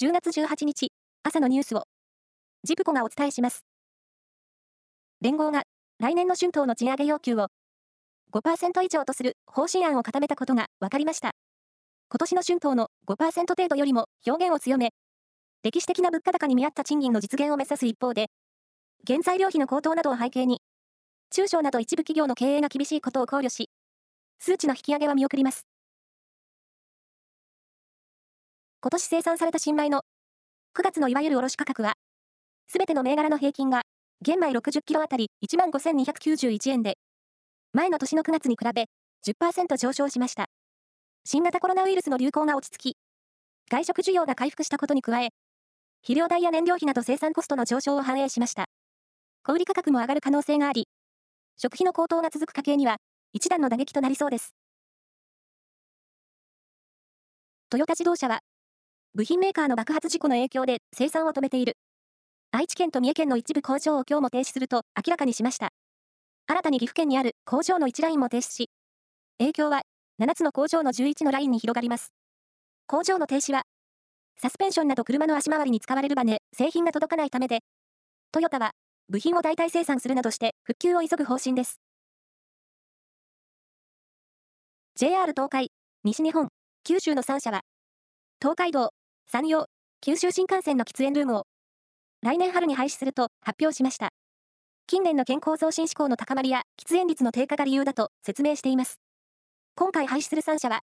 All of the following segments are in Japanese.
10月18日、朝のニュースを、ジプコがお伝えします。連合が、来年の春闘の賃上げ要求を、5%以上とする方針案を固めたことが分かりました。今年の春闘の5%程度よりも表現を強め、歴史的な物価高に見合った賃金の実現を目指す一方で、原材料費の高騰などを背景に、中小など一部企業の経営が厳しいことを考慮し、数値の引き上げは見送ります。今年生産された新米の9月のいわゆる卸価格は、すべての銘柄の平均が、玄米60キロあたり15,291円で、前の年の9月に比べ10%上昇しました。新型コロナウイルスの流行が落ち着き、外食需要が回復したことに加え、肥料代や燃料費など生産コストの上昇を反映しました。小売価格も上がる可能性があり、食費の高騰が続く家計には、一段の打撃となりそうです。トヨタ自動車は、部品メーカーの爆発事故の影響で生産を止めている。愛知県と三重県の一部工場を今日も停止すると明らかにしました。新たに岐阜県にある工場の1ラインも停止し、影響は7つの工場の11のラインに広がります。工場の停止は、サスペンションなど車の足回りに使われるバネ、製品が届かないためで、トヨタは部品を代替生産するなどして復旧を急ぐ方針です。JR 東海、西日本、九州の3社は、東海道、山陽、九州新幹線の喫煙ルームを来年春に廃止すると発表しました。近年の健康増進志向の高まりや喫煙率の低下が理由だと説明しています。今回廃止する3社は、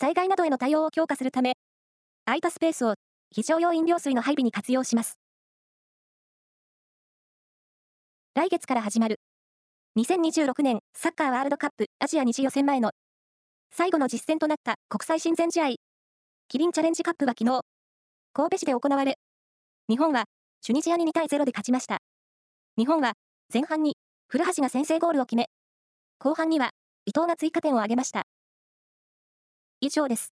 災害などへの対応を強化するため、空いたスペースを非常用飲料水の配備に活用します。来月から始まる2026年サッカーワールドカップアジア2次予選前の最後の実戦となった国際親善試合キリンチャレンジカップは昨日、神戸市で行われ、日本はチュニジアに2対0で勝ちました。日本は前半に古橋が先制ゴールを決め、後半には伊藤が追加点を挙げました。以上です。